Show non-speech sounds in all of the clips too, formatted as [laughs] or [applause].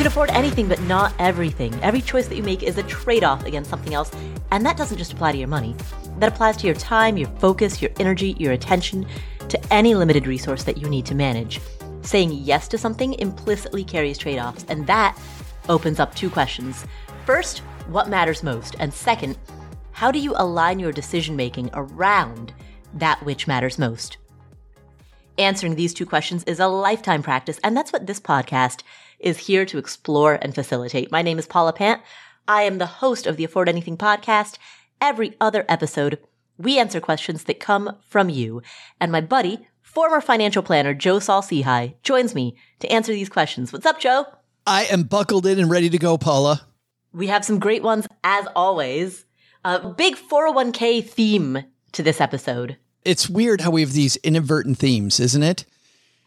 can afford anything, but not everything. Every choice that you make is a trade off against something else. And that doesn't just apply to your money, that applies to your time, your focus, your energy, your attention, to any limited resource that you need to manage. Saying yes to something implicitly carries trade offs, and that opens up two questions. First, what matters most? And second, how do you align your decision making around that which matters most? Answering these two questions is a lifetime practice, and that's what this podcast is here to explore and facilitate. My name is Paula Pant. I am the host of the Afford Anything podcast. Every other episode, we answer questions that come from you. And my buddy, former financial planner Joe Saul-Sehy, joins me to answer these questions. What's up, Joe? I am buckled in and ready to go, Paula. We have some great ones as always. A big 401k theme to this episode. It's weird how we have these inadvertent themes, isn't it?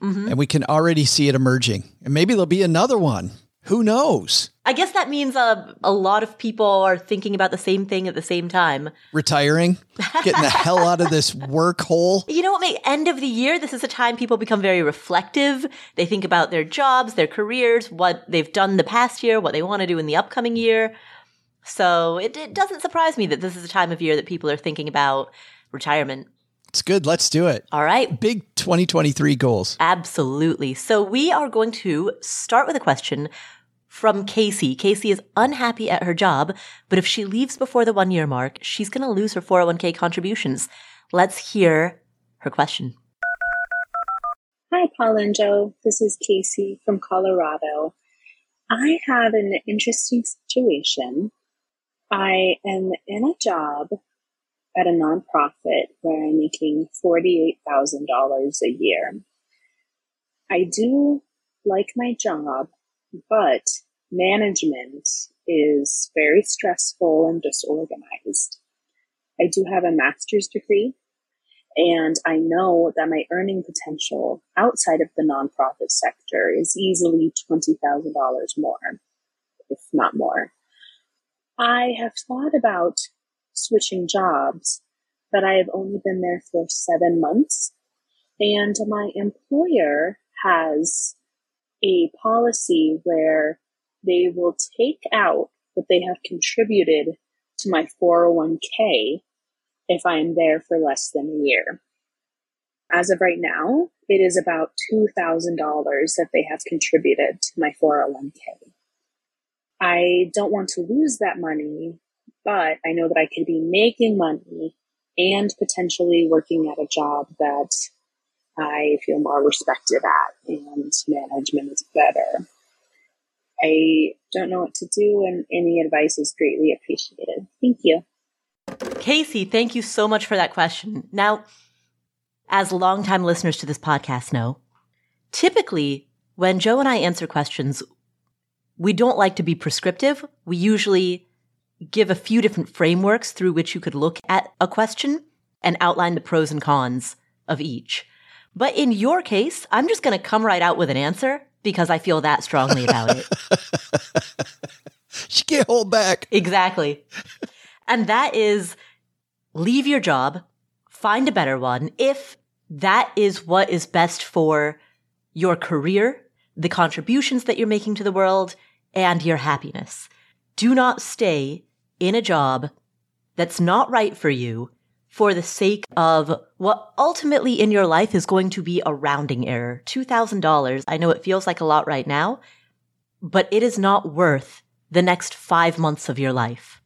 Mm-hmm. And we can already see it emerging. And maybe there'll be another one. Who knows? I guess that means uh, a lot of people are thinking about the same thing at the same time. Retiring, getting the hell out of this [laughs] work hole. You know what? May end of the year, this is a time people become very reflective. They think about their jobs, their careers, what they've done the past year, what they want to do in the upcoming year. So it, it doesn't surprise me that this is a time of year that people are thinking about retirement. It's good. Let's do it. All right. Big 2023 goals. Absolutely. So we are going to start with a question from Casey. Casey is unhappy at her job, but if she leaves before the one year mark, she's going to lose her 401k contributions. Let's hear her question. Hi, Paul and Joe. This is Casey from Colorado. I have an interesting situation. I am in a job at a nonprofit where I'm making $48,000 a year. I do like my job, but management is very stressful and disorganized. I do have a master's degree and I know that my earning potential outside of the nonprofit sector is easily $20,000 more, if not more. I have thought about switching jobs, but I have only been there for seven months. And my employer has a policy where they will take out what they have contributed to my 401k if I am there for less than a year. As of right now, it is about $2,000 that they have contributed to my 401k. I don't want to lose that money but I know that I could be making money and potentially working at a job that I feel more respected at and management is better. I don't know what to do, and any advice is greatly appreciated. Thank you. Casey, thank you so much for that question. Now, as longtime listeners to this podcast know, typically when Joe and I answer questions, we don't like to be prescriptive. We usually give a few different frameworks through which you could look at a question and outline the pros and cons of each. But in your case, I'm just going to come right out with an answer because I feel that strongly about it. [laughs] she can't hold back. Exactly. And that is leave your job, find a better one if that is what is best for your career, the contributions that you're making to the world, and your happiness. Do not stay in a job that's not right for you for the sake of what ultimately in your life is going to be a rounding error. $2,000. I know it feels like a lot right now, but it is not worth the next five months of your life.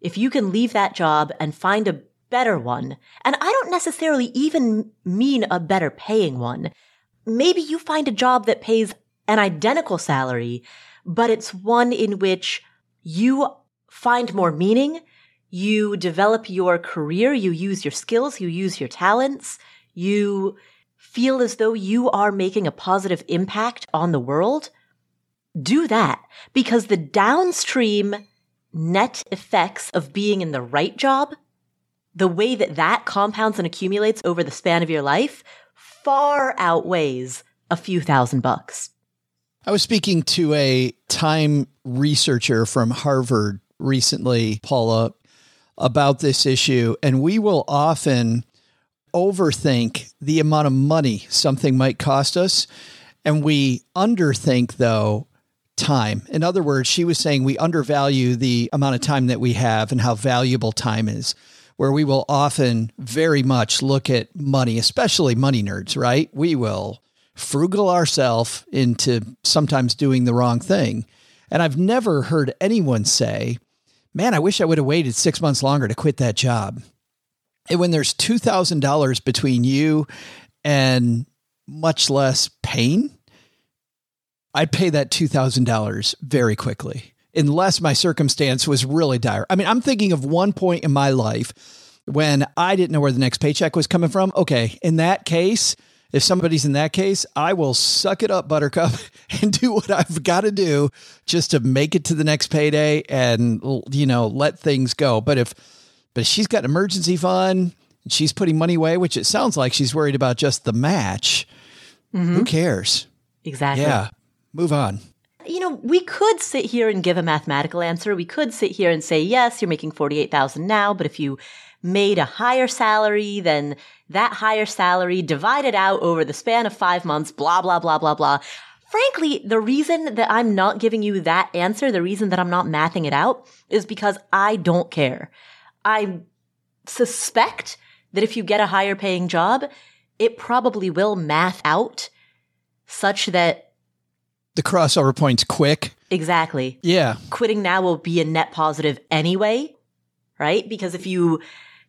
If you can leave that job and find a better one, and I don't necessarily even mean a better paying one, maybe you find a job that pays an identical salary, but it's one in which you find more meaning. You develop your career. You use your skills. You use your talents. You feel as though you are making a positive impact on the world. Do that because the downstream net effects of being in the right job, the way that that compounds and accumulates over the span of your life far outweighs a few thousand bucks. I was speaking to a time researcher from Harvard recently, Paula, about this issue, and we will often overthink the amount of money something might cost us. And we underthink, though, time. In other words, she was saying we undervalue the amount of time that we have and how valuable time is, where we will often very much look at money, especially money nerds, right? We will frugal ourselves into sometimes doing the wrong thing. And I've never heard anyone say, man, I wish I would have waited six months longer to quit that job. And when there's $2,000 between you and much less pain, I'd pay that $2,000 very quickly, unless my circumstance was really dire. I mean, I'm thinking of one point in my life when I didn't know where the next paycheck was coming from. Okay, in that case, if somebody's in that case, I will suck it up, Buttercup, [laughs] and do what I've got to do just to make it to the next payday and you know let things go. But if but if she's got an emergency fund, she's putting money away, which it sounds like she's worried about just the match. Mm-hmm. Who cares? Exactly. Yeah. Move on. You know, we could sit here and give a mathematical answer. We could sit here and say, yes, you're making 48,000 now, but if you made a higher salary, then that higher salary divided out over the span of five months, blah, blah, blah, blah, blah. Frankly, the reason that I'm not giving you that answer, the reason that I'm not mathing it out is because I don't care. I suspect that if you get a higher paying job, it probably will math out such that the crossover point's quick. Exactly. Yeah. Quitting now will be a net positive anyway, right? Because if you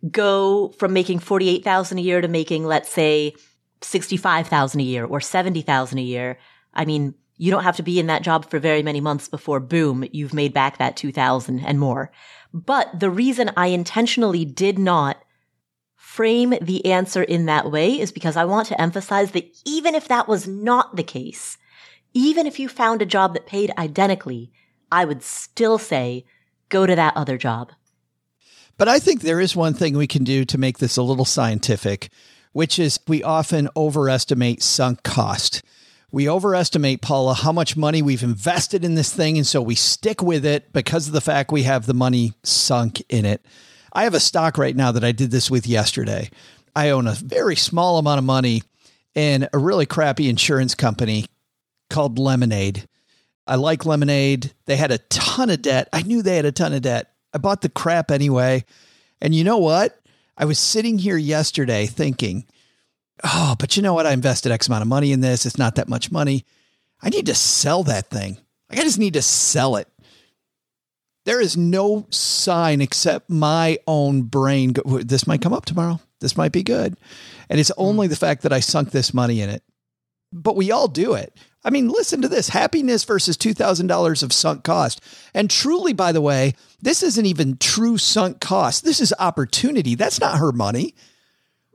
go from making 48,000 a year to making, let's say, 65,000 a year or 70,000 a year, I mean, you don't have to be in that job for very many months before boom, you've made back that 2000 and more. But the reason I intentionally did not frame the answer in that way is because I want to emphasize that even if that was not the case, even if you found a job that paid identically, I would still say go to that other job. But I think there is one thing we can do to make this a little scientific, which is we often overestimate sunk cost. We overestimate, Paula, how much money we've invested in this thing. And so we stick with it because of the fact we have the money sunk in it. I have a stock right now that I did this with yesterday. I own a very small amount of money in a really crappy insurance company called Lemonade. I like Lemonade. They had a ton of debt. I knew they had a ton of debt. I bought the crap anyway. And you know what? I was sitting here yesterday thinking, oh, but you know what? I invested X amount of money in this. It's not that much money. I need to sell that thing. Like, I just need to sell it. There is no sign except my own brain. This might come up tomorrow. This might be good. And it's hmm. only the fact that I sunk this money in it. But we all do it. I mean, listen to this happiness versus $2,000 of sunk cost. And truly, by the way, this isn't even true sunk cost. This is opportunity. That's not her money.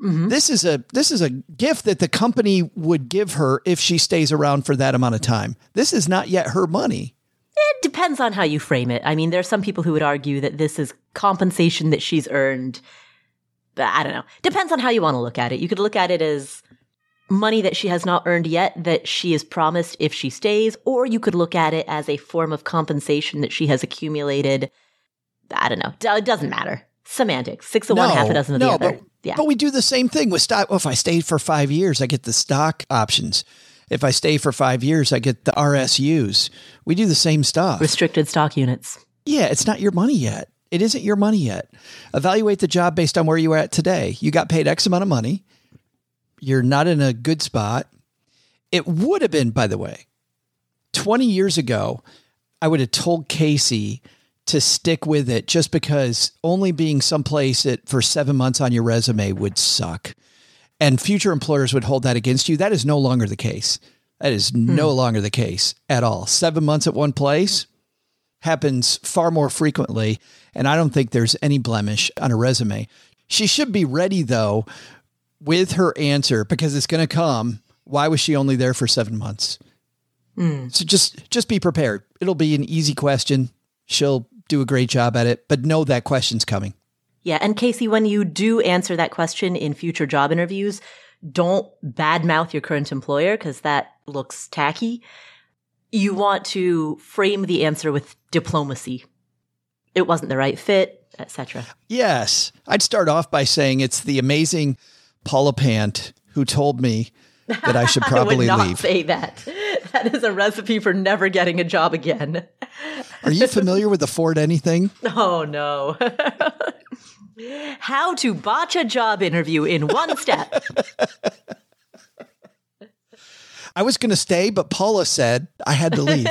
Mm-hmm. This is a this is a gift that the company would give her if she stays around for that amount of time. This is not yet her money. It depends on how you frame it. I mean, there are some people who would argue that this is compensation that she's earned. But I don't know. Depends on how you want to look at it. You could look at it as money that she has not earned yet that she is promised if she stays, or you could look at it as a form of compensation that she has accumulated. I don't know. It doesn't matter. Semantics. Six of no, one, half a dozen of no, the other. But, yeah. but we do the same thing with stock. Well, if I stay for five years, I get the stock options. If I stay for five years, I get the RSUs. We do the same stuff. Restricted stock units. Yeah, it's not your money yet. It isn't your money yet. Evaluate the job based on where you are at today. You got paid X amount of money you're not in a good spot. It would have been, by the way, 20 years ago, I would have told Casey to stick with it just because only being someplace it for seven months on your resume would suck. And future employers would hold that against you. That is no longer the case. That is hmm. no longer the case at all. Seven months at one place happens far more frequently. And I don't think there's any blemish on a resume. She should be ready, though, with her answer because it's going to come. Why was she only there for seven months? Mm. So just just be prepared. It'll be an easy question. She'll do a great job at it, but know that question's coming. Yeah, and Casey, when you do answer that question in future job interviews, don't badmouth your current employer because that looks tacky. You want to frame the answer with diplomacy. It wasn't the right fit, etc. Yes, I'd start off by saying it's the amazing Paula Pant who told me that I should [laughs] probably I leave. Say that. that is a recipe for never getting a job again. Are you [laughs] familiar with the Afford Anything? Oh no. [laughs] How to botch a job interview in one step. I was going to stay, but Paula said I had to leave.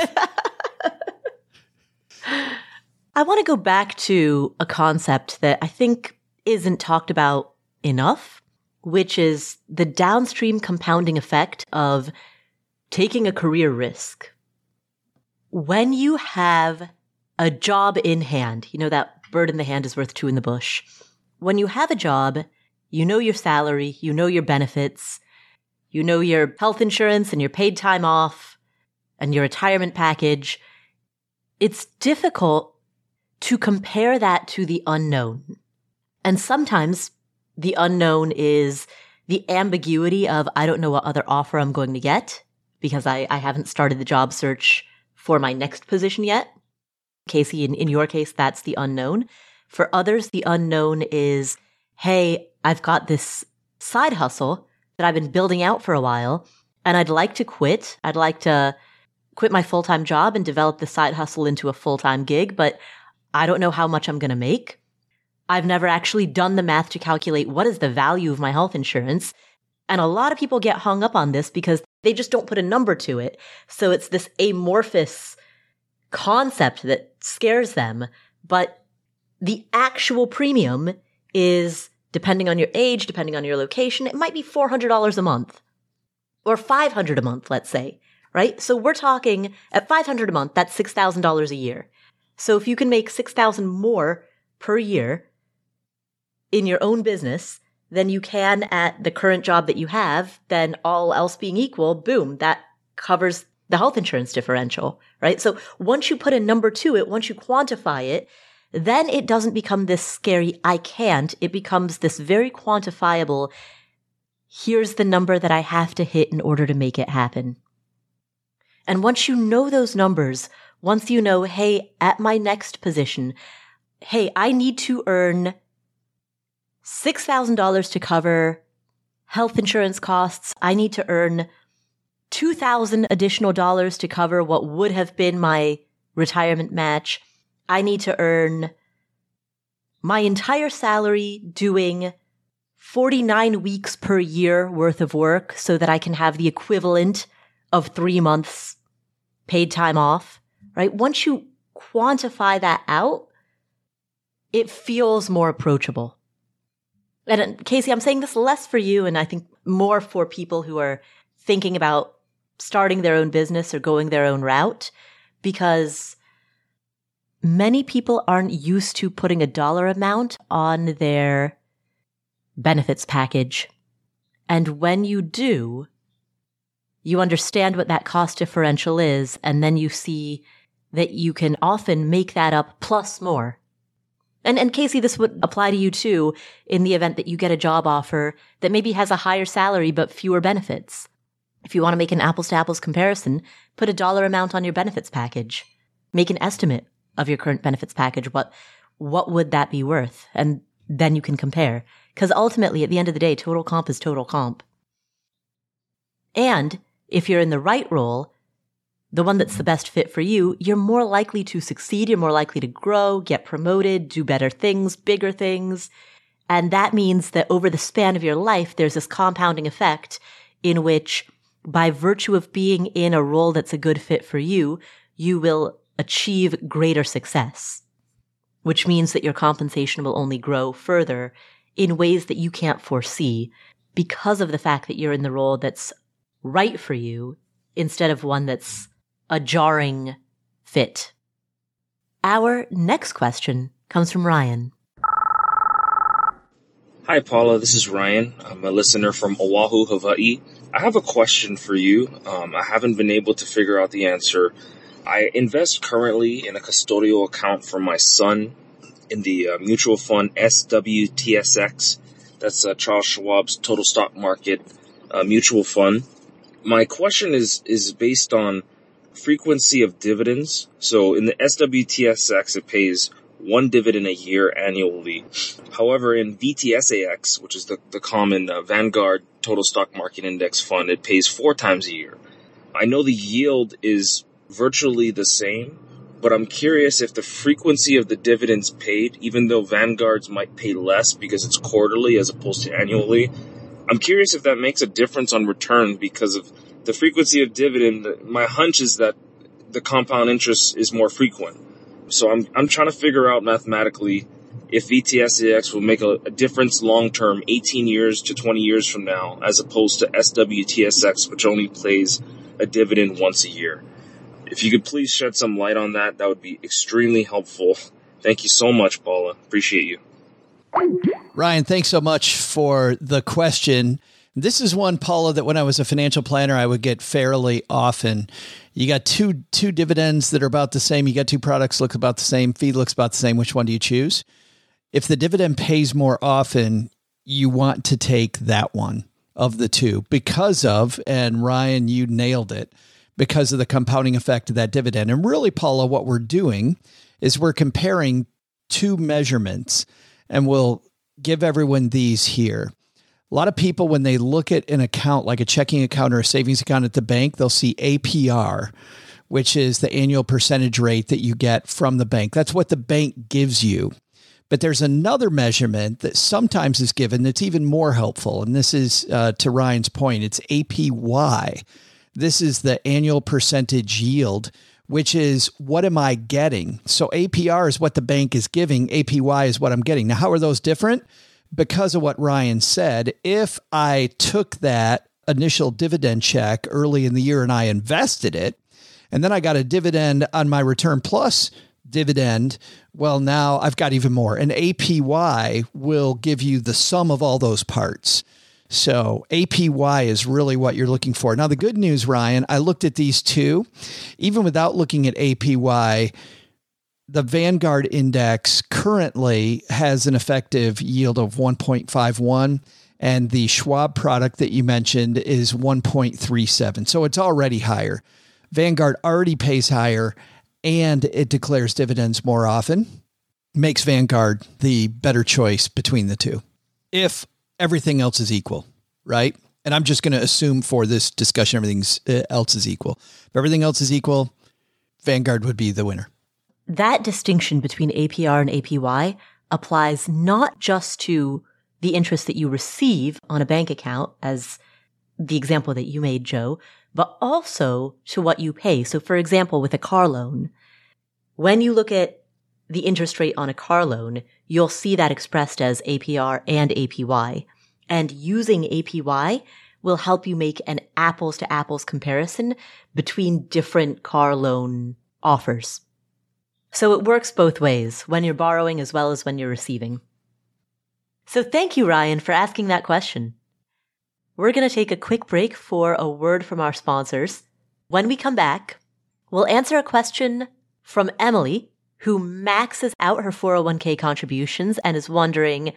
I want to go back to a concept that I think isn't talked about enough, which is the downstream compounding effect of taking a career risk. When you have a job in hand, you know, that bird in the hand is worth two in the bush. When you have a job, you know your salary, you know your benefits, you know your health insurance and your paid time off and your retirement package. It's difficult to compare that to the unknown. And sometimes the unknown is the ambiguity of, I don't know what other offer I'm going to get because I, I haven't started the job search for my next position yet. Casey, in, in your case, that's the unknown. For others, the unknown is, Hey, I've got this side hustle that I've been building out for a while and I'd like to quit. I'd like to quit my full time job and develop the side hustle into a full time gig, but I don't know how much I'm going to make. I've never actually done the math to calculate what is the value of my health insurance. And a lot of people get hung up on this because they just don't put a number to it. So it's this amorphous concept that scares them. But the actual premium is depending on your age, depending on your location, it might be $400 a month or 500 a month, let's say, right? So we're talking at 500 a month, that's $6,000 a year. So if you can make 6,000 more per year in your own business than you can at the current job that you have, then all else being equal, boom, that covers the health insurance differential, right? So once you put a number to it, once you quantify it, then it doesn't become this scary, I can't. It becomes this very quantifiable, here's the number that I have to hit in order to make it happen. And once you know those numbers, once you know, hey, at my next position, hey, I need to earn $6,000 to cover health insurance costs. I need to earn 2000 additional dollars to cover what would have been my retirement match. I need to earn my entire salary doing 49 weeks per year worth of work so that I can have the equivalent of three months paid time off, right? Once you quantify that out, it feels more approachable. And uh, Casey, I'm saying this less for you and I think more for people who are thinking about starting their own business or going their own route because many people aren't used to putting a dollar amount on their benefits package. And when you do, you understand what that cost differential is, and then you see that you can often make that up plus more. And, and Casey, this would apply to you too in the event that you get a job offer that maybe has a higher salary but fewer benefits. If you want to make an apples to apples comparison, put a dollar amount on your benefits package. Make an estimate of your current benefits package, what, what would that be worth? And then you can compare. Cause ultimately, at the end of the day, total comp is total comp. And if you're in the right role, the one that's the best fit for you, you're more likely to succeed. You're more likely to grow, get promoted, do better things, bigger things. And that means that over the span of your life, there's this compounding effect in which by virtue of being in a role that's a good fit for you, you will achieve greater success, which means that your compensation will only grow further in ways that you can't foresee because of the fact that you're in the role that's right for you instead of one that's a jarring fit. Our next question comes from Ryan. Hi, Paula. This is Ryan. I'm a listener from Oahu, Hawaii. I have a question for you. Um, I haven't been able to figure out the answer I invest currently in a custodial account for my son in the uh, mutual fund SWTSX. That's uh, Charles Schwab's total stock market uh, mutual fund. My question is is based on frequency of dividends. So in the SWTSX, it pays one dividend a year annually. However, in VTSAX, which is the, the common uh, Vanguard Total Stock Market Index fund, it pays four times a year. I know the yield is virtually the same, but I'm curious if the frequency of the dividends paid, even though Vanguard's might pay less because it's quarterly as opposed to annually, I'm curious if that makes a difference on return because of the frequency of dividend. My hunch is that the compound interest is more frequent. So I'm, I'm trying to figure out mathematically if VTSAX will make a, a difference long term, 18 years to 20 years from now, as opposed to SWTSX, which only plays a dividend once a year. If you could please shed some light on that, that would be extremely helpful. Thank you so much, Paula. Appreciate you. Ryan, thanks so much for the question. This is one, Paula, that when I was a financial planner, I would get fairly often. You got two two dividends that are about the same. You got two products look about the same. Fee looks about the same. Which one do you choose? If the dividend pays more often, you want to take that one of the two because of, and Ryan, you nailed it, because of the compounding effect of that dividend. And really, Paula, what we're doing is we're comparing two measurements, and we'll give everyone these here. A lot of people, when they look at an account like a checking account or a savings account at the bank, they'll see APR, which is the annual percentage rate that you get from the bank. That's what the bank gives you. But there's another measurement that sometimes is given that's even more helpful. And this is uh, to Ryan's point it's APY. This is the annual percentage yield, which is what am I getting? So APR is what the bank is giving, APY is what I'm getting. Now, how are those different? Because of what Ryan said, if I took that initial dividend check early in the year and I invested it, and then I got a dividend on my return plus dividend, well, now I've got even more. And APY will give you the sum of all those parts. So APY is really what you're looking for. Now, the good news, Ryan, I looked at these two. Even without looking at APY, the Vanguard index currently has an effective yield of 1.51 and the Schwab product that you mentioned is 1.37. So it's already higher. Vanguard already pays higher and it declares dividends more often. Makes Vanguard the better choice between the two. If everything else is equal, right? And I'm just going to assume for this discussion everything uh, else is equal. If everything else is equal, Vanguard would be the winner. That distinction between APR and APY applies not just to the interest that you receive on a bank account, as the example that you made, Joe, but also to what you pay. So, for example, with a car loan, when you look at the interest rate on a car loan, you'll see that expressed as APR and APY. And using APY will help you make an apples to apples comparison between different car loan offers. So it works both ways, when you're borrowing as well as when you're receiving. So thank you, Ryan, for asking that question. We're going to take a quick break for a word from our sponsors. When we come back, we'll answer a question from Emily, who maxes out her 401k contributions and is wondering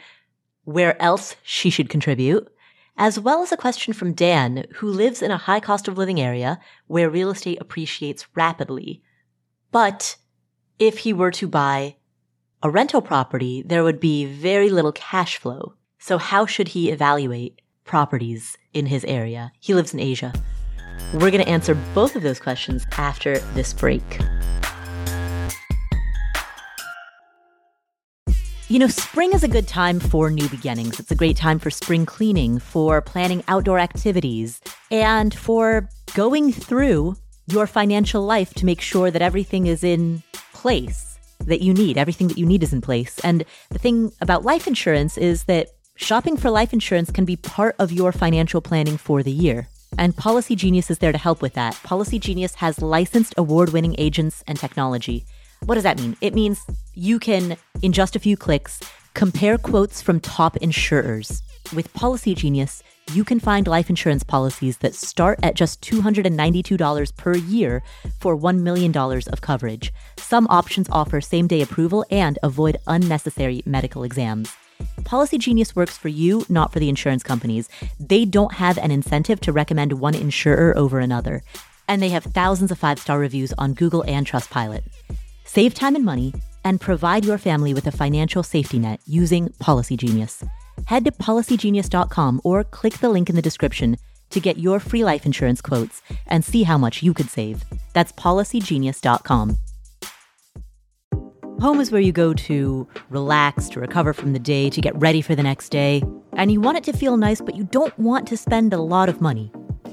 where else she should contribute, as well as a question from Dan, who lives in a high cost of living area where real estate appreciates rapidly, but if he were to buy a rental property, there would be very little cash flow. So how should he evaluate properties in his area? He lives in Asia. We're going to answer both of those questions after this break. You know, spring is a good time for new beginnings. It's a great time for spring cleaning, for planning outdoor activities, and for going through your financial life to make sure that everything is in place that you need. Everything that you need is in place. And the thing about life insurance is that shopping for life insurance can be part of your financial planning for the year. And Policygenius is there to help with that. Policygenius has licensed award winning agents and technology. What does that mean? It means you can, in just a few clicks, compare quotes from top insurers. With Policygenius, you can find life insurance policies that start at just $292 per year for $1 million of coverage. Some options offer same day approval and avoid unnecessary medical exams. Policygenius works for you, not for the insurance companies. They don't have an incentive to recommend one insurer over another, and they have thousands of five star reviews on Google and Trustpilot. Save time and money and provide your family with a financial safety net using Policygenius head to policygenius.com or click the link in the description to get your free life insurance quotes and see how much you could save. That's policygenius.com. Home is where you go to relax, to recover from the day, to get ready for the next day. And you want it to feel nice, but you don't want to spend a lot of money.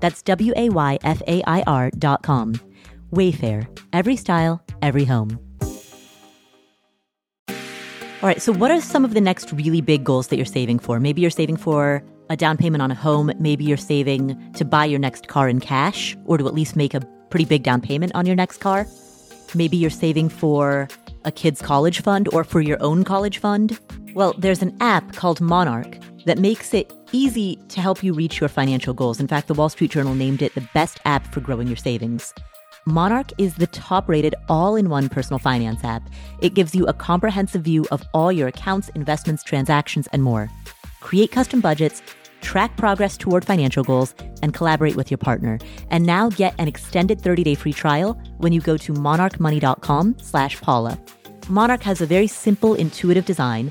That's W A Y F A I R dot com. Wayfair, every style, every home. All right, so what are some of the next really big goals that you're saving for? Maybe you're saving for a down payment on a home. Maybe you're saving to buy your next car in cash or to at least make a pretty big down payment on your next car. Maybe you're saving for a kid's college fund or for your own college fund. Well, there's an app called Monarch that makes it easy to help you reach your financial goals. In fact, the Wall Street Journal named it the best app for growing your savings. Monarch is the top rated all in one personal finance app. It gives you a comprehensive view of all your accounts, investments, transactions, and more. Create custom budgets track progress toward financial goals, and collaborate with your partner. And now get an extended 30-day free trial when you go to monarchmoney.com slash Paula. Monarch has a very simple, intuitive design.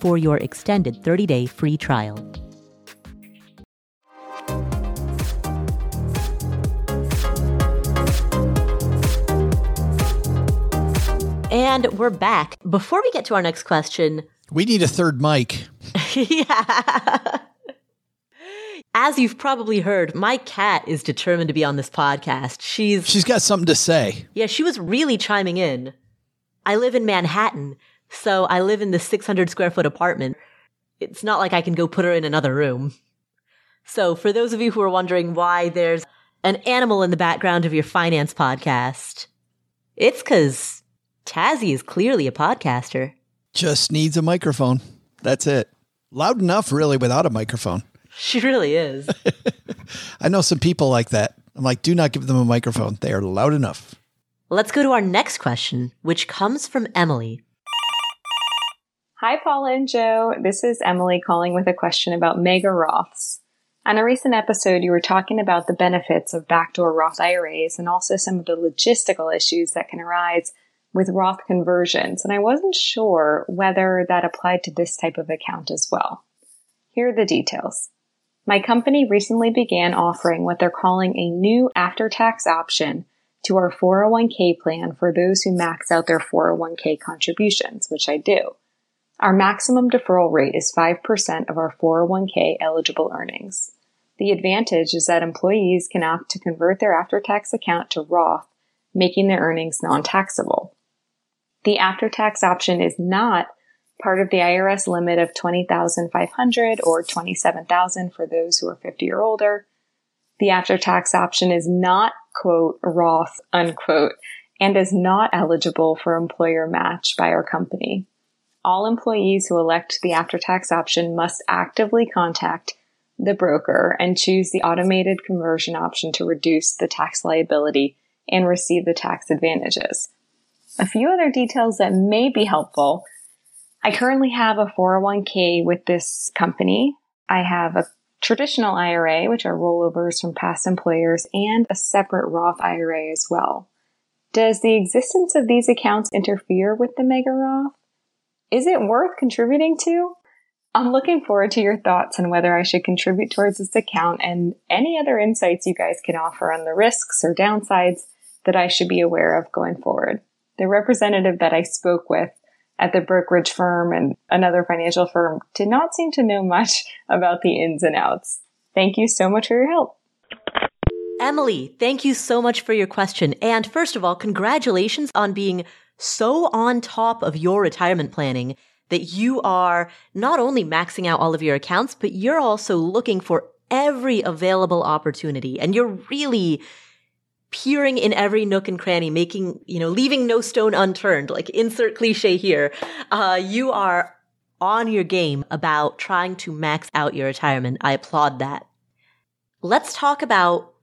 for your extended 30 day free trial. And we're back. Before we get to our next question, we need a third mic. [laughs] yeah. As you've probably heard, my cat is determined to be on this podcast. She's She's got something to say. Yeah, she was really chiming in. I live in Manhattan, so I live in the 600 square foot apartment. It's not like I can go put her in another room. So, for those of you who are wondering why there's an animal in the background of your finance podcast, it's because Tazzy is clearly a podcaster. Just needs a microphone. That's it. Loud enough, really, without a microphone. [laughs] She really is. [laughs] I know some people like that. I'm like, do not give them a microphone. They are loud enough. Let's go to our next question, which comes from Emily. Hi, Paula and Joe. This is Emily calling with a question about mega Roths. On a recent episode, you were talking about the benefits of backdoor Roth IRAs and also some of the logistical issues that can arise with Roth conversions, and I wasn't sure whether that applied to this type of account as well. Here are the details. My company recently began offering what they're calling a new after tax option to our 401k plan for those who max out their 401k contributions, which I do. Our maximum deferral rate is 5% of our 401k eligible earnings. The advantage is that employees can opt to convert their after tax account to Roth, making their earnings non taxable. The after tax option is not part of the IRS limit of 20,500 or 27,000 for those who are 50 or older. The after tax option is not quote Roth unquote and is not eligible for employer match by our company. All employees who elect the after tax option must actively contact the broker and choose the automated conversion option to reduce the tax liability and receive the tax advantages. A few other details that may be helpful. I currently have a 401k with this company. I have a traditional IRA, which are rollovers from past employers, and a separate Roth IRA as well. Does the existence of these accounts interfere with the Mega Roth? Is it worth contributing to? I'm looking forward to your thoughts on whether I should contribute towards this account and any other insights you guys can offer on the risks or downsides that I should be aware of going forward. The representative that I spoke with at the brokerage firm and another financial firm did not seem to know much [laughs] about the ins and outs. Thank you so much for your help. Emily, thank you so much for your question. And first of all, congratulations on being so on top of your retirement planning that you are not only maxing out all of your accounts, but you're also looking for every available opportunity and you're really peering in every nook and cranny, making, you know, leaving no stone unturned, like insert cliche here. Uh, you are on your game about trying to max out your retirement. I applaud that. Let's talk about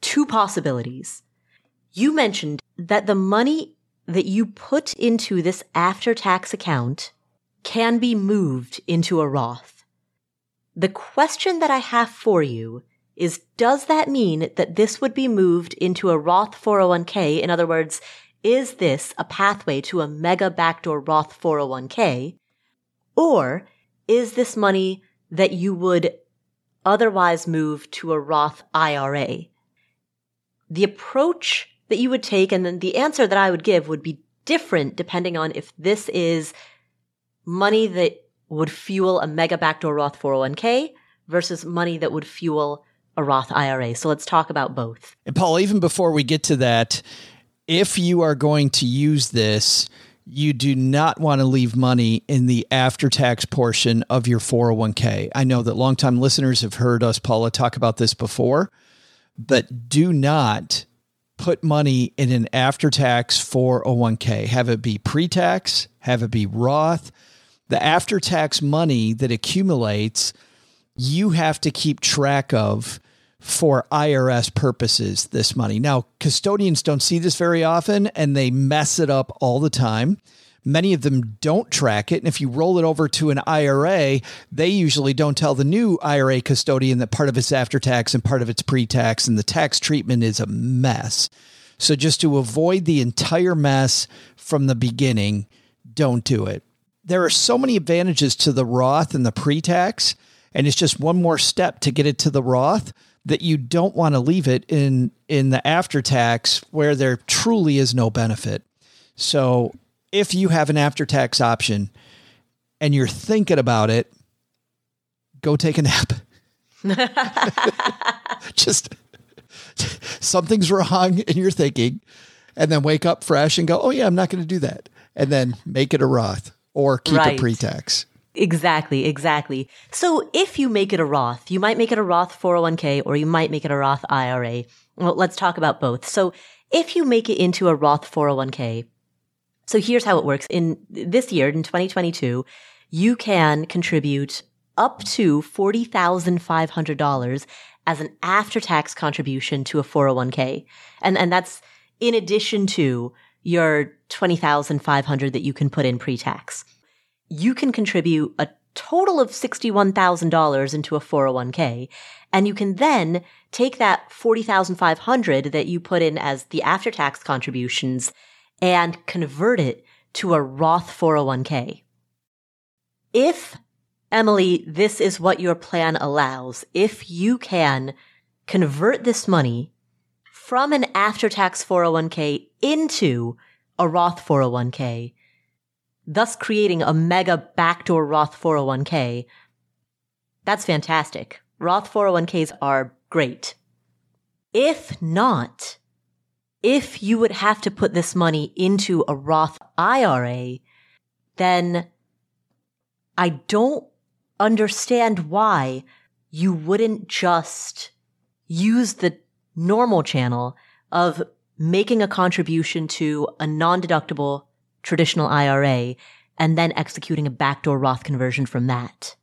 two possibilities. You mentioned that the money that you put into this after tax account can be moved into a Roth. The question that I have for you is does that mean that this would be moved into a Roth 401k? In other words, is this a pathway to a mega backdoor Roth 401k? Or is this money that you would otherwise move to a Roth IRA? The approach that you would take and then the answer that I would give would be different depending on if this is money that would fuel a mega backdoor Roth 401k versus money that would fuel a Roth IRA. So let's talk about both. And Paul, even before we get to that, if you are going to use this, you do not want to leave money in the after tax portion of your 401k. I know that longtime listeners have heard us, Paula, talk about this before, but do not put money in an after tax 401k. Have it be pre tax, have it be Roth. The after tax money that accumulates, you have to keep track of for IRS purposes this money. Now, custodians don't see this very often and they mess it up all the time. Many of them don't track it. And if you roll it over to an IRA, they usually don't tell the new IRA custodian that part of it's after tax and part of it's pre tax, and the tax treatment is a mess. So, just to avoid the entire mess from the beginning, don't do it. There are so many advantages to the Roth and the pre tax, and it's just one more step to get it to the Roth that you don't want to leave it in in the after tax where there truly is no benefit. So if you have an after tax option and you're thinking about it, go take a nap. [laughs] Just something's wrong in your thinking and then wake up fresh and go, "Oh yeah, I'm not going to do that." And then make it a Roth or keep right. a pre-tax. Exactly, exactly. So if you make it a Roth, you might make it a Roth 401k or you might make it a Roth IRA. Well, let's talk about both. So if you make it into a Roth 401k, so here's how it works. In this year, in 2022, you can contribute up to $40,500 as an after tax contribution to a 401k. And, and that's in addition to your 20,500 that you can put in pre-tax you can contribute a total of $61,000 into a 401k. And you can then take that 40,500 that you put in as the after tax contributions and convert it to a Roth 401k. If Emily, this is what your plan allows. If you can convert this money from an after tax 401k into a Roth 401k, thus creating a mega backdoor Roth 401k. That's fantastic. Roth 401ks are great. If not, if you would have to put this money into a Roth IRA, then I don't understand why you wouldn't just use the normal channel of making a contribution to a non-deductible traditional IRA and then executing a backdoor Roth conversion from that?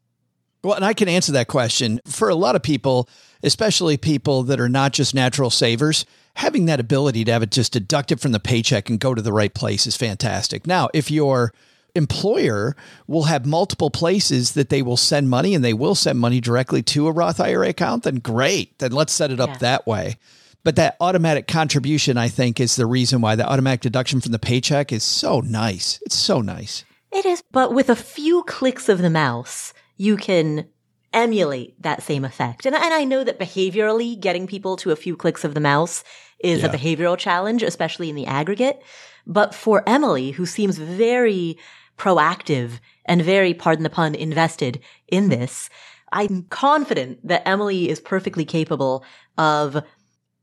Well, and I can answer that question. For a lot of people, especially people that are not just natural savers, having that ability to have it just deducted from the paycheck and go to the right place is fantastic. Now, if your employer will have multiple places that they will send money and they will send money directly to a Roth IRA account, then great. Then let's set it up yeah. that way. But that automatic contribution, I think, is the reason why the automatic deduction from the paycheck is so nice. It's so nice. It is, but with a few clicks of the mouse, you can emulate that same effect. And, and I know that behaviorally, getting people to a few clicks of the mouse is yeah. a behavioral challenge, especially in the aggregate. But for Emily, who seems very proactive and very, pardon the pun, invested in this, I'm confident that Emily is perfectly capable of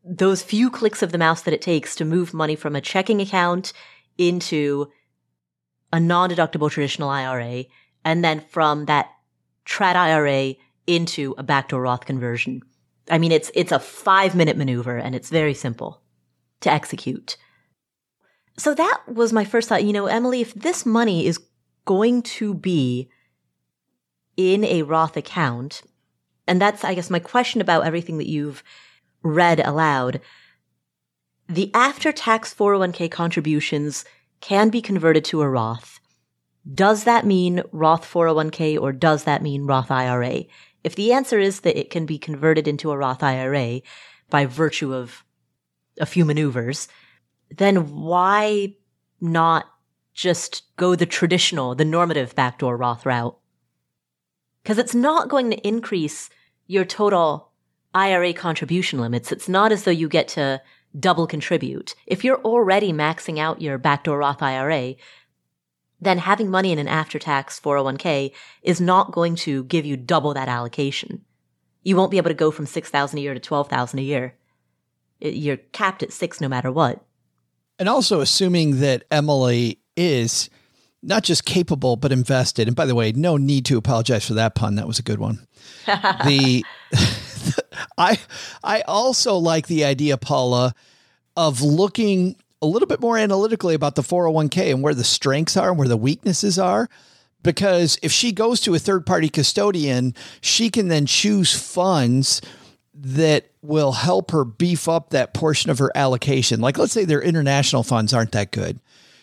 those few clicks of the mouse that it takes to move money from a checking account into a non-deductible traditional IRA and then from that trad IRA into a backdoor Roth conversion. I mean, it's, it's a five minute maneuver and it's very simple to execute. So that was my first thought. You know, Emily, if this money is going to be in a Roth account, and that's, I guess, my question about everything that you've read aloud. The after tax 401k contributions can be converted to a Roth. Does that mean Roth 401k or does that mean Roth IRA? If the answer is that it can be converted into a Roth IRA by virtue of a few maneuvers, then why not just go the traditional, the normative backdoor Roth route? Because it's not going to increase your total IRA contribution limits. It's not as though you get to double contribute. If you're already maxing out your backdoor Roth IRA, then having money in an after tax 401k is not going to give you double that allocation. You won't be able to go from 6,000 a year to 12,000 a year. You're capped at six no matter what. And also assuming that Emily is not just capable, but invested. And by the way, no need to apologize for that pun. That was a good one. [laughs] the [laughs] I I also like the idea, Paula, of looking a little bit more analytically about the 401k and where the strengths are and where the weaknesses are. Because if she goes to a third party custodian, she can then choose funds that will help her beef up that portion of her allocation. Like, let's say their international funds aren't that good.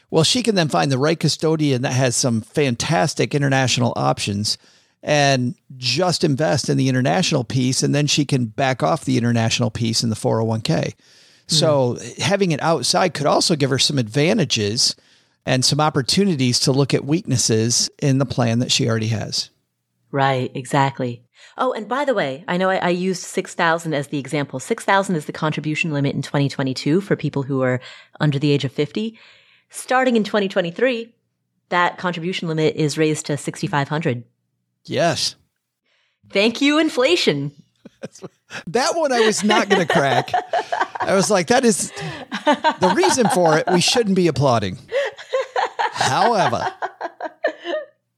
Well, she can then find the right custodian that has some fantastic international options and just invest in the international piece. And then she can back off the international piece in the 401k. Mm. So having it outside could also give her some advantages and some opportunities to look at weaknesses in the plan that she already has. Right, exactly. Oh, and by the way, I know I, I used 6,000 as the example. 6,000 is the contribution limit in 2022 for people who are under the age of 50. Starting in 2023, that contribution limit is raised to 6,500. Yes. Thank you, inflation. [laughs] that one I was not going to crack. [laughs] I was like, that is the reason for it. We shouldn't be applauding. However,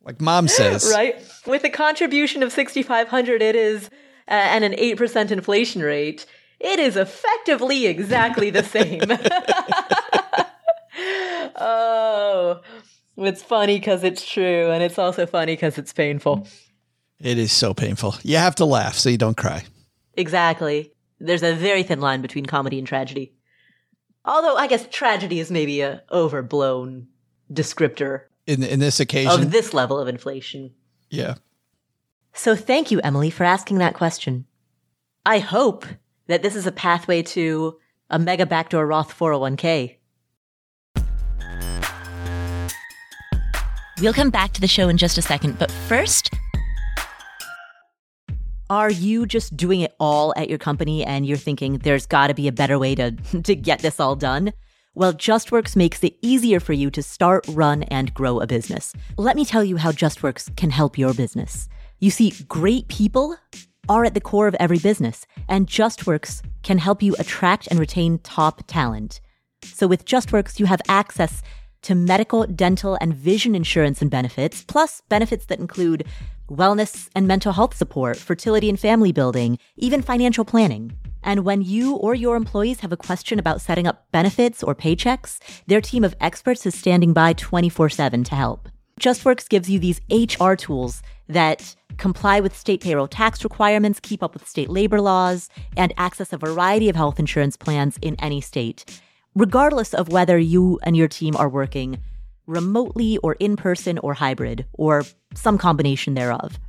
like mom says, right? With a contribution of 6,500, it is, uh, and an 8% inflation rate, it is effectively exactly the same. [laughs] oh, it's funny because it's true, and it's also funny because it's painful. It is so painful. You have to laugh so you don't cry. Exactly. There's a very thin line between comedy and tragedy. Although I guess tragedy is maybe a overblown descriptor in in this occasion of this level of inflation. Yeah. So thank you, Emily, for asking that question. I hope that this is a pathway to a mega backdoor Roth 401k. We'll come back to the show in just a second, but first, are you just doing it all at your company and you're thinking there's got to be a better way to [laughs] to get this all done? Well, JustWorks makes it easier for you to start, run, and grow a business. Let me tell you how JustWorks can help your business. You see, great people are at the core of every business, and JustWorks can help you attract and retain top talent. So with JustWorks, you have access to medical, dental, and vision insurance and benefits, plus benefits that include wellness and mental health support, fertility and family building, even financial planning. And when you or your employees have a question about setting up benefits or paychecks, their team of experts is standing by 24 7 to help. JustWorks gives you these HR tools that comply with state payroll tax requirements, keep up with state labor laws, and access a variety of health insurance plans in any state, regardless of whether you and your team are working remotely or in person or hybrid or some combination thereof.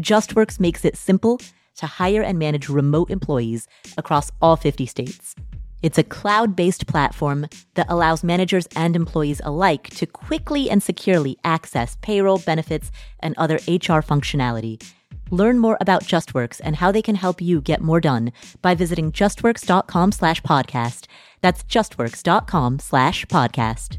JustWorks makes it simple to hire and manage remote employees across all 50 states. It's a cloud based platform that allows managers and employees alike to quickly and securely access payroll, benefits, and other HR functionality. Learn more about JustWorks and how they can help you get more done by visiting justworks.com slash podcast. That's justworks.com slash podcast.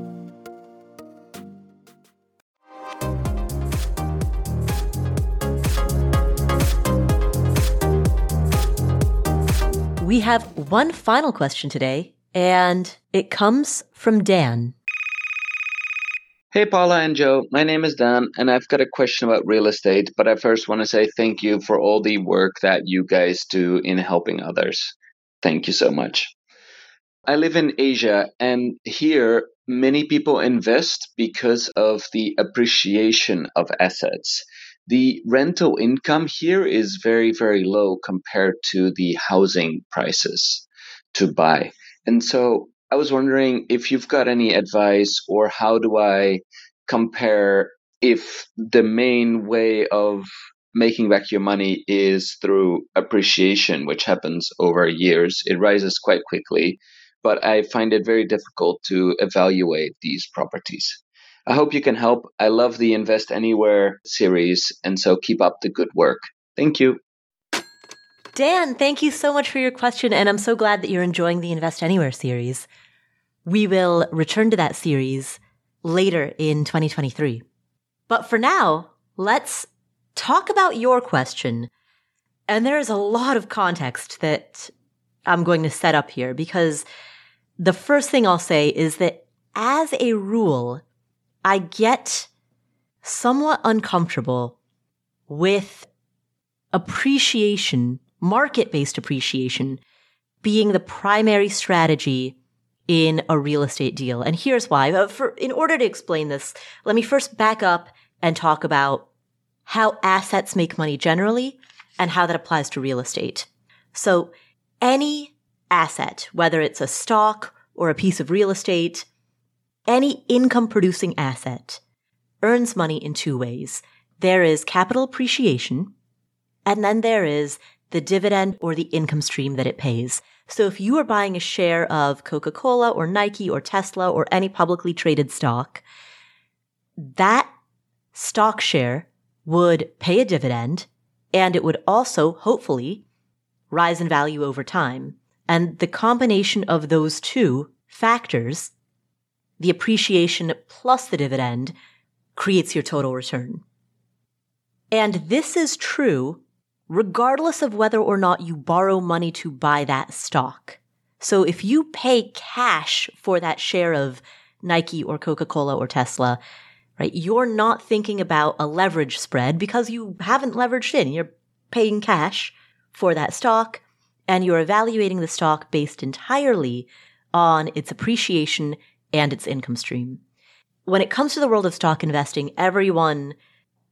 We have one final question today, and it comes from Dan. Hey, Paula and Joe. My name is Dan, and I've got a question about real estate. But I first want to say thank you for all the work that you guys do in helping others. Thank you so much. I live in Asia, and here many people invest because of the appreciation of assets. The rental income here is very, very low compared to the housing prices to buy. And so I was wondering if you've got any advice or how do I compare if the main way of making back your money is through appreciation, which happens over years. It rises quite quickly, but I find it very difficult to evaluate these properties. I hope you can help. I love the Invest Anywhere series, and so keep up the good work. Thank you. Dan, thank you so much for your question, and I'm so glad that you're enjoying the Invest Anywhere series. We will return to that series later in 2023. But for now, let's talk about your question. And there is a lot of context that I'm going to set up here because the first thing I'll say is that as a rule, I get somewhat uncomfortable with appreciation market based appreciation being the primary strategy in a real estate deal. And here's why. Uh, for, in order to explain this, let me first back up and talk about how assets make money generally and how that applies to real estate. So any asset, whether it's a stock or a piece of real estate, any income producing asset earns money in two ways. There is capital appreciation, and then there is the dividend or the income stream that it pays. So if you are buying a share of Coca-Cola or Nike or Tesla or any publicly traded stock, that stock share would pay a dividend and it would also hopefully rise in value over time. And the combination of those two factors, the appreciation plus the dividend, creates your total return. And this is true regardless of whether or not you borrow money to buy that stock. So if you pay cash for that share of Nike or Coca-Cola or Tesla, right, you're not thinking about a leverage spread because you haven't leveraged in. You're paying cash for that stock and you're evaluating the stock based entirely on its appreciation and its income stream. When it comes to the world of stock investing, everyone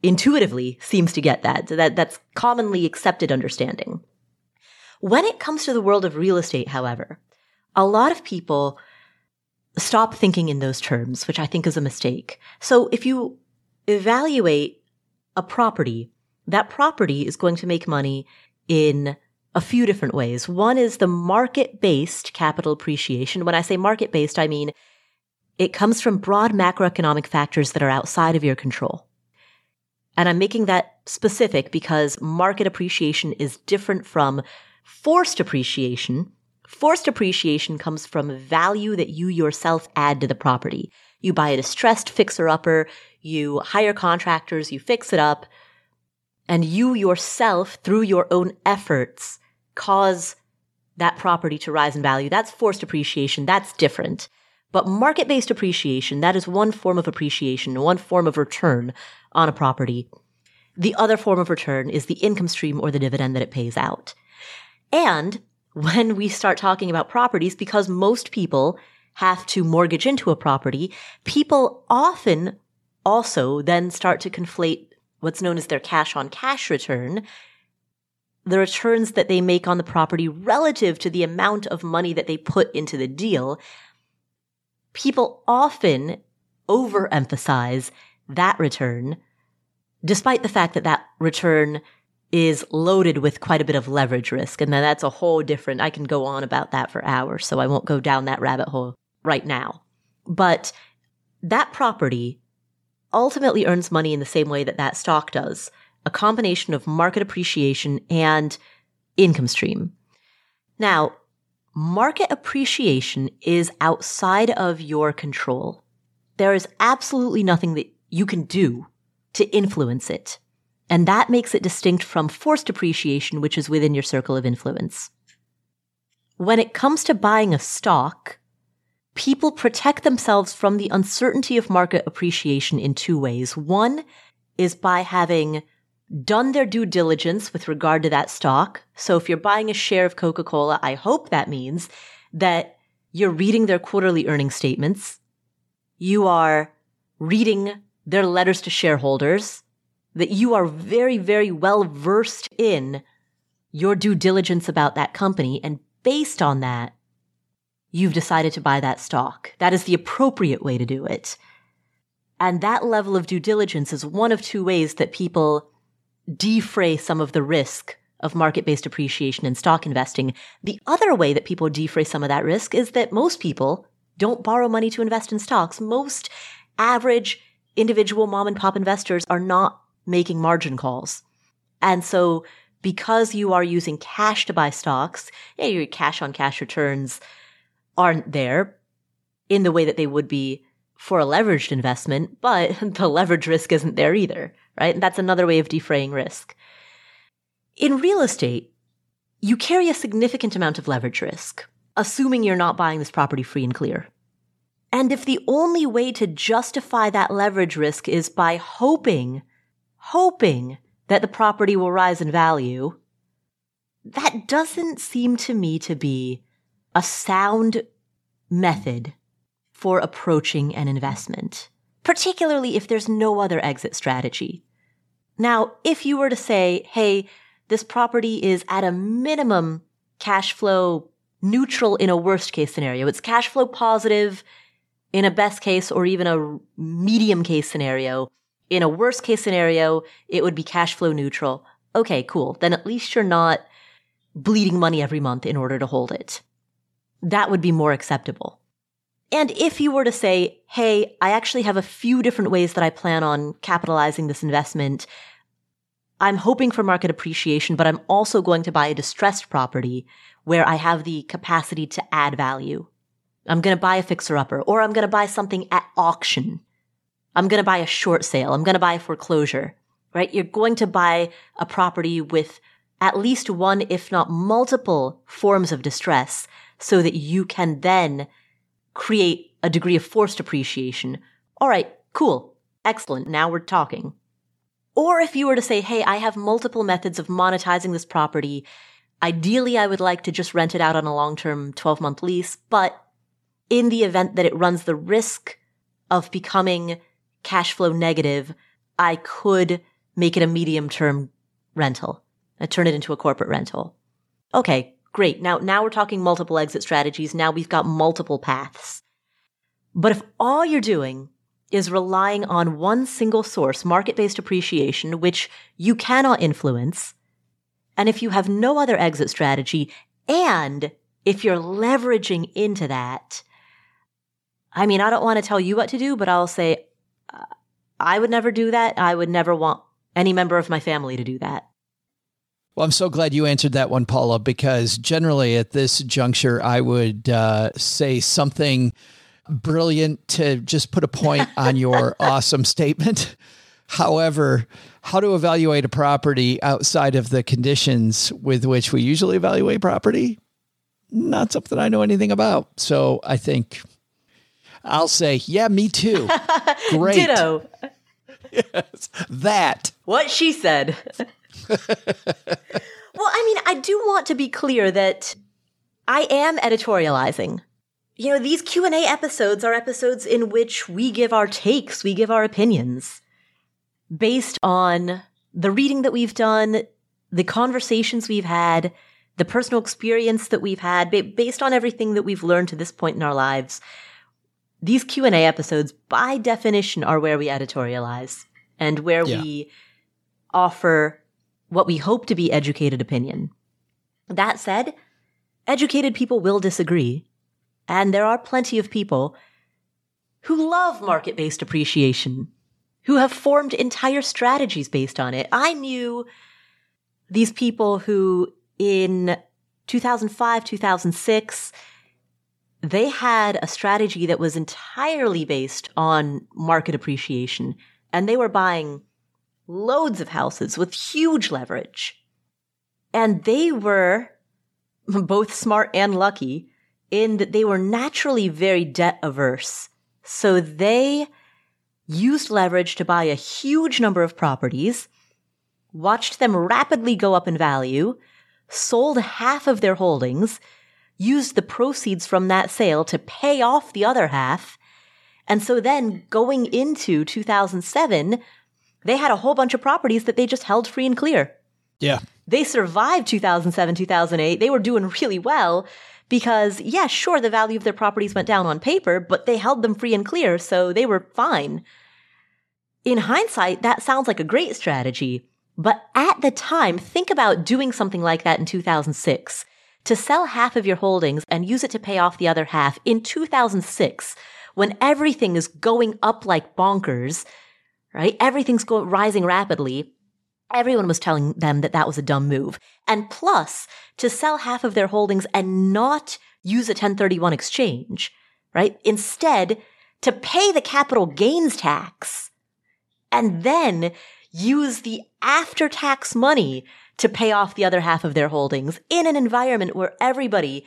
intuitively seems to get that. That that's commonly accepted understanding. When it comes to the world of real estate, however, a lot of people stop thinking in those terms, which I think is a mistake. So if you evaluate a property, that property is going to make money in a few different ways. One is the market based capital appreciation. When I say market based, I mean it comes from broad macroeconomic factors that are outside of your control. And I'm making that specific because market appreciation is different from forced appreciation. Forced appreciation comes from value that you yourself add to the property. You buy a distressed fixer upper, you hire contractors, you fix it up, and you yourself, through your own efforts, cause that property to rise in value. That's forced appreciation. That's different. But market based appreciation, that is one form of appreciation, one form of return on a property. The other form of return is the income stream or the dividend that it pays out. And when we start talking about properties, because most people have to mortgage into a property, people often also then start to conflate what's known as their cash on cash return, the returns that they make on the property relative to the amount of money that they put into the deal, people often overemphasize that return, despite the fact that that return is loaded with quite a bit of leverage risk. And then that's a whole different, I can go on about that for hours, so I won't go down that rabbit hole right now. But that property ultimately earns money in the same way that that stock does a combination of market appreciation and income stream. Now, market appreciation is outside of your control. There is absolutely nothing that you can do to influence it. And that makes it distinct from forced appreciation, which is within your circle of influence. When it comes to buying a stock, people protect themselves from the uncertainty of market appreciation in two ways. One is by having done their due diligence with regard to that stock. So if you're buying a share of Coca-Cola, I hope that means that you're reading their quarterly earning statements. You are reading their letters to shareholders, that you are very, very well versed in your due diligence about that company. And based on that, you've decided to buy that stock. That is the appropriate way to do it. And that level of due diligence is one of two ways that people defray some of the risk of market based appreciation in stock investing. The other way that people defray some of that risk is that most people don't borrow money to invest in stocks. Most average individual mom and pop investors are not making margin calls. And so because you are using cash to buy stocks, yeah, your cash on cash returns aren't there in the way that they would be for a leveraged investment, but [laughs] the leverage risk isn't there either, right? And that's another way of defraying risk. In real estate, you carry a significant amount of leverage risk, assuming you're not buying this property free and clear. And if the only way to justify that leverage risk is by hoping, hoping that the property will rise in value, that doesn't seem to me to be a sound method for approaching an investment, particularly if there's no other exit strategy. Now, if you were to say, hey, this property is at a minimum cash flow neutral in a worst case scenario. It's cash flow positive in a best case or even a medium case scenario. In a worst case scenario, it would be cash flow neutral. Okay, cool. Then at least you're not bleeding money every month in order to hold it that would be more acceptable. And if you were to say, hey, I actually have a few different ways that I plan on capitalizing this investment. I'm hoping for market appreciation, but I'm also going to buy a distressed property where I have the capacity to add value. I'm going to buy a fixer upper or I'm going to buy something at auction. I'm going to buy a short sale. I'm going to buy a foreclosure, right? You're going to buy a property with at least one, if not multiple forms of distress so that you can then create a degree of forced appreciation. All right, cool. Excellent. Now we're talking. Or if you were to say, Hey, I have multiple methods of monetizing this property. Ideally, I would like to just rent it out on a long-term 12 month lease, but in the event that it runs the risk of becoming cash flow negative, I could make it a medium term rental. I turn it into a corporate rental. Okay, Great. Now, now we're talking multiple exit strategies. Now we've got multiple paths. But if all you're doing is relying on one single source, market based appreciation, which you cannot influence, And if you have no other exit strategy and if you're leveraging into that, I mean, I don't want to tell you what to do, but I'll say uh, I would never do that. I would never want any member of my family to do that. Well, I'm so glad you answered that one, Paula, because generally at this juncture, I would uh, say something brilliant to just put a point [laughs] on your awesome statement. However, how to evaluate a property outside of the conditions with which we usually evaluate property, not something I know anything about. So I think I'll say, yeah, me too. [laughs] Great. Ditto. [laughs] Yes, that. What she said. well, I mean, I do want to be clear that I am editorializing. You know, these Q&A episodes are episodes in which we give our takes, we give our opinions based on the reading that we've done, the conversations we've had, the personal experience that we've had, based on everything that we've learned to this point in our lives. These Q&A episodes by definition are where we editorialize and where yeah. we offer what we hope to be educated opinion. That said, educated people will disagree. And there are plenty of people who love market based appreciation, who have formed entire strategies based on it. I knew these people who in 2005, 2006, they had a strategy that was entirely based on market appreciation and they were buying loads of houses with huge leverage. And they were [laughs] both smart and lucky in that they were naturally very debt averse. So they used leverage to buy a huge number of properties, watched them rapidly go up in value, sold half of their holdings, used the proceeds from that sale to pay off the other half, and so then going into 2007, they had a whole bunch of properties that they just held free and clear. Yeah. They survived 2007, 2008. They were doing really well because, yeah, sure, the value of their properties went down on paper, but they held them free and clear, so they were fine. In hindsight, that sounds like a great strategy. But at the time, think about doing something like that in 2006. To sell half of your holdings and use it to pay off the other half in 2006 when everything is going up like bonkers, right? Everything's going, rising rapidly. Everyone was telling them that that was a dumb move. And plus, to sell half of their holdings and not use a 1031 exchange, right? Instead, to pay the capital gains tax and then use the after tax money to pay off the other half of their holdings in an environment where everybody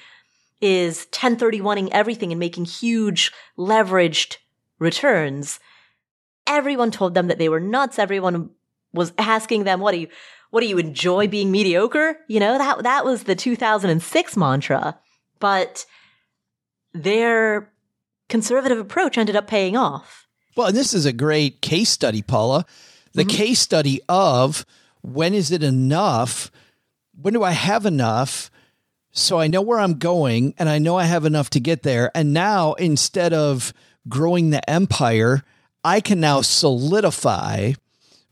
is 1031ing everything and making huge leveraged returns. Everyone told them that they were nuts. Everyone was asking them, what do you, what do you enjoy being mediocre? You know, that, that was the 2006 mantra, but their conservative approach ended up paying off. Well, and this is a great case study, Paula. The mm-hmm. case study of when is it enough? When do I have enough? So I know where I'm going and I know I have enough to get there. And now instead of growing the empire, I can now solidify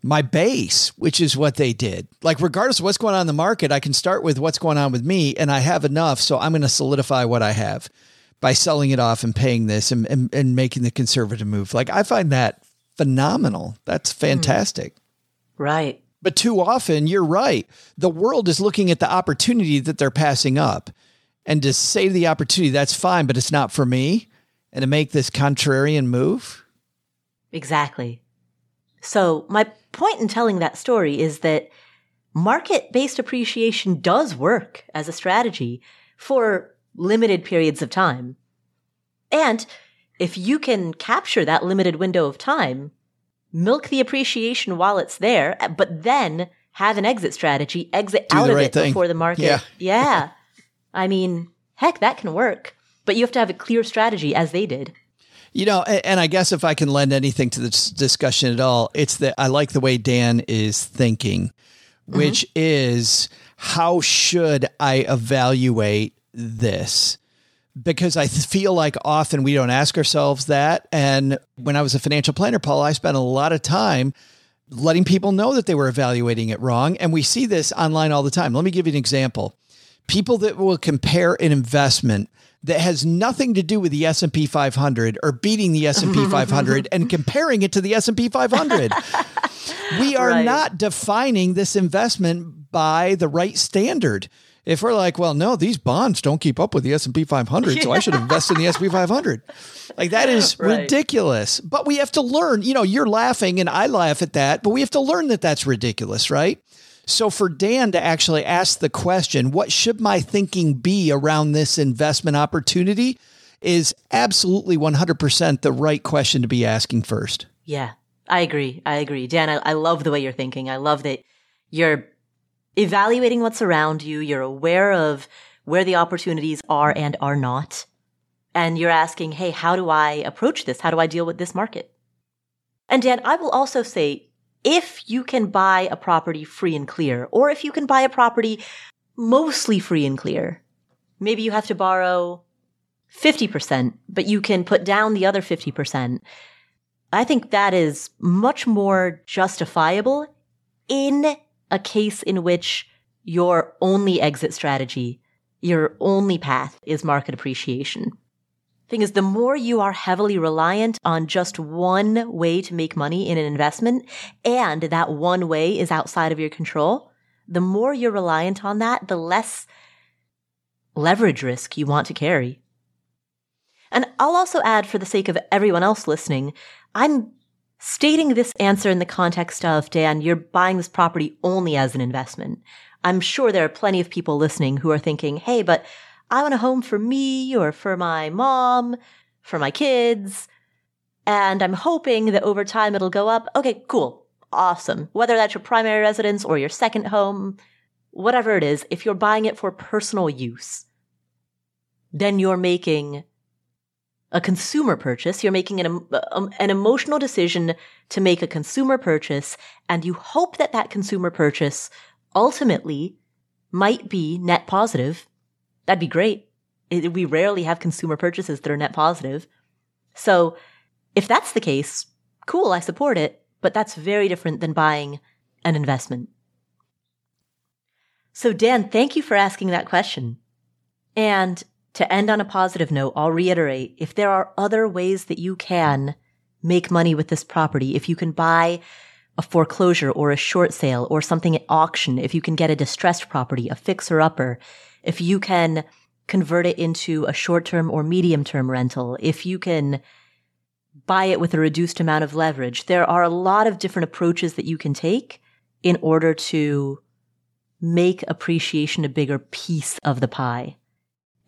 my base, which is what they did. Like, regardless of what's going on in the market, I can start with what's going on with me and I have enough. So I'm going to solidify what I have by selling it off and paying this and, and, and making the conservative move. Like, I find that phenomenal. That's hmm. fantastic. Right. But too often, you're right. The world is looking at the opportunity that they're passing up. And to save the opportunity, that's fine, but it's not for me. And to make this contrarian move. Exactly. So, my point in telling that story is that market based appreciation does work as a strategy for limited periods of time. And if you can capture that limited window of time, milk the appreciation while it's there, but then have an exit strategy, exit Do out of right it thing. before the market. Yeah. yeah. I mean, heck, that can work, but you have to have a clear strategy as they did. You know, and I guess if I can lend anything to this discussion at all, it's that I like the way Dan is thinking, mm-hmm. which mm-hmm. is how should I evaluate this? because I feel like often we don't ask ourselves that. And when I was a financial planner, Paul, I spent a lot of time letting people know that they were evaluating it wrong. And we see this online all the time. Let me give you an example. People that will compare an investment that has nothing to do with the S&P 500 or beating the S&P [laughs] 500 and comparing it to the S&P 500. we [laughs] are Right. not defining this investment by the right standard. If we're like, well, no, these bonds don't keep up with the S&P 500, so I should invest in the S&P 500. Like that is Right. ridiculous. But we have to learn, you know, you're laughing and I laugh at that, but we have to learn that that's ridiculous, right? So for Dan to actually ask the question, what should my thinking be around this investment opportunity is absolutely 100% the right question to be asking first. Yeah, I agree. I agree. Dan, I, I love the way you're thinking. I love that you're evaluating what's around you. You're aware of where the opportunities are and are not. And you're asking, hey, how do I approach this? How do I deal with this market? And Dan, I will also say, if you can buy a property free and clear, or if you can buy a property mostly free and clear, maybe you have to borrow 50%, but you can put down the other 50%. I think that is much more justifiable in a case in which your only exit strategy, your only path is market appreciation. Thing is, the more you are heavily reliant on just one way to make money in an investment, and that one way is outside of your control, the more you're reliant on that, the less leverage risk you want to carry. And I'll also add, for the sake of everyone else listening, I'm stating this answer in the context of, Dan, you're buying this property only as an investment. I'm sure there are plenty of people listening who are thinking, hey, but I want a home for me or for my mom, for my kids. And I'm hoping that over time it'll go up. Okay, cool. Awesome. Whether that's your primary residence or your second home, whatever it is, if you're buying it for personal use, then you're making a consumer purchase. You're making an, um, an emotional decision to make a consumer purchase, and you hope that that consumer purchase ultimately might be net positive. That'd be great. It, we rarely have consumer purchases that are net positive. So if that's the case, cool, I support it, but that's very different than buying an investment. So Dan, thank you for asking that question. And to end on a positive note, I'll reiterate if there are other ways that you can make money with this property, if you can buy a foreclosure or a short sale or something at auction, if you can get a distressed property, a fixer upper, if you can convert it into a short term or medium term rental, if you can buy it with a reduced amount of leverage, there are a lot of different approaches that you can take in order to make appreciation a bigger piece of the pie.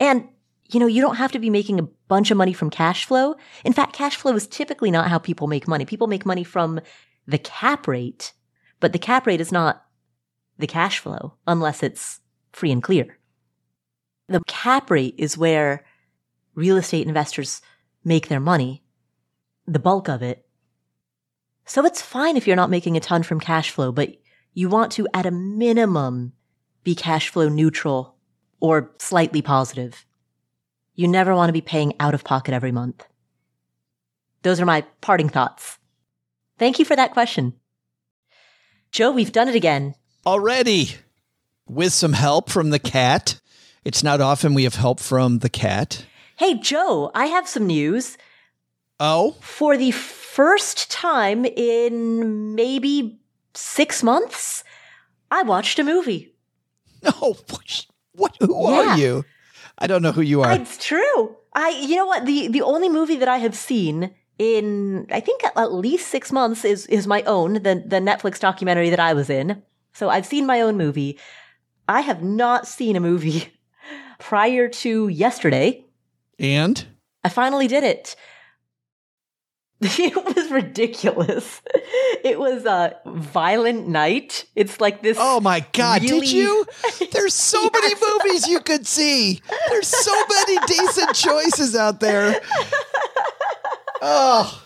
And, you know, you don't have to be making a bunch of money from cash flow. In fact, cash flow is typically not how people make money. People make money from the cap rate, but the cap rate is not the cash flow unless it's free and clear. The cap rate is where real estate investors make their money, the bulk of it. So it's fine if you're not making a ton from cash flow, but you want to, at a minimum, be cash flow neutral or slightly positive. You never want to be paying out of pocket every month. Those are my parting thoughts. Thank you for that question. Joe, we've done it again. Already, with some help from the cat. It's not often we have help from the cat. Hey, Joe, I have some news. Oh, For the first time in maybe six months, I watched a movie. [laughs] no. What? Who Yeah. are you? I don't know who you are. It's true. I, you know what? The, the only movie that I have seen in, I think at, least six months is, is my own, the, the Netflix documentary that I was in. So I've seen my own movie. I have not seen a movie prior to yesterday. and I finally did it. [laughs] It was ridiculous. It was a violent night. It's like this. oh my god, really- did you? [laughs] There's so many movies you could see. There's so many [laughs] decent choices out there. Oh,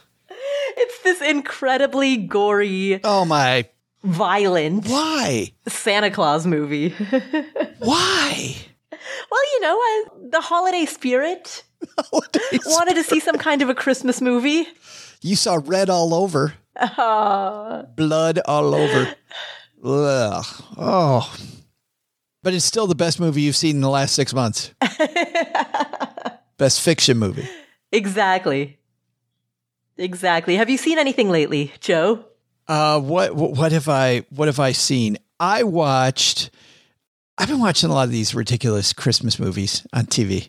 It's this incredibly gory, oh my. violent Why? Santa Claus movie. Why? Well, you know, I, the holiday spirit. [laughs] Wanted to see some kind of a Christmas movie. You saw red all over. Oh. Blood all over. Ugh. Oh. But it's still the best movie you've seen in the last six months. [laughs] best fiction movie. Exactly. Exactly. Have you seen anything lately, Joe? Uh, what what have I what have I seen? I watched. I've been watching a lot of these ridiculous Christmas movies on TV.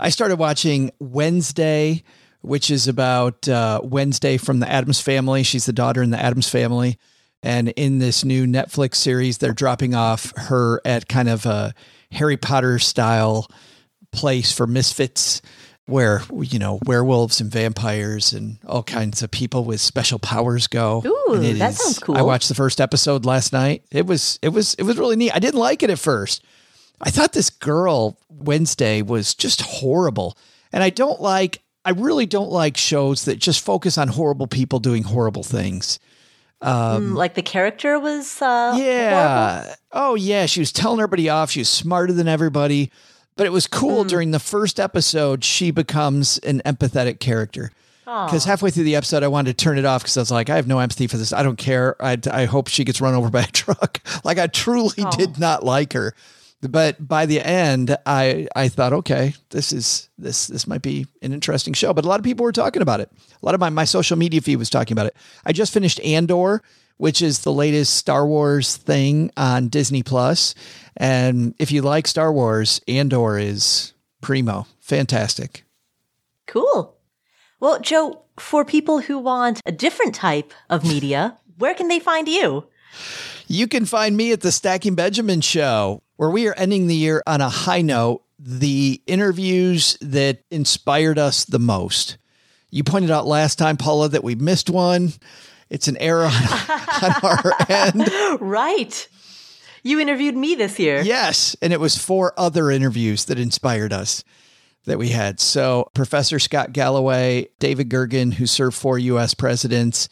I started watching Wednesday, which is about uh, Wednesday from the Addams family. She's the daughter in the Addams family. And in this new Netflix series, they're dropping off her at kind of a Harry Potter style place for misfits where, you know, werewolves and vampires and all kinds of people with special powers go. Ooh, that is- sounds cool. I watched the first episode last night. It was it was it was really neat. I didn't like it at first. I thought this girl Wednesday was just horrible. And I don't like I really don't like shows that just focus on horrible people doing horrible things. Mm, like the character was uh Yeah. horrible? Oh yeah, she was telling everybody off. She was smarter than everybody. But it was cool mm. during the first episode she becomes an empathetic character. Because halfway through the episode, I wanted to turn it off because I was like, I have no empathy for this. I don't care. I, I hope she gets run over by a [laughs] truck. like I truly did not like her. But by the end, I I thought, okay, this is this this might be an interesting show. But a lot of people were talking about it. A lot of my my social media feed was talking about it. I just finished Andor, which is the latest Star Wars thing on Disney Plus. And if you like Star Wars, Andor is primo, fantastic. Cool. Well, Joe, for people who want a different type of media, [laughs] where can they find you? You can find me at the Stacking Benjamins Show, where we are ending the year on a high note. The interviews that inspired us the most. You pointed out last time, Paula, that we missed one. It's an error on, [laughs] on our end. Right. You interviewed me this year. Yes. And it was four other interviews that inspired us that we had. So, Professor Scott Galloway, David Gergen, who served four U.S. presidents,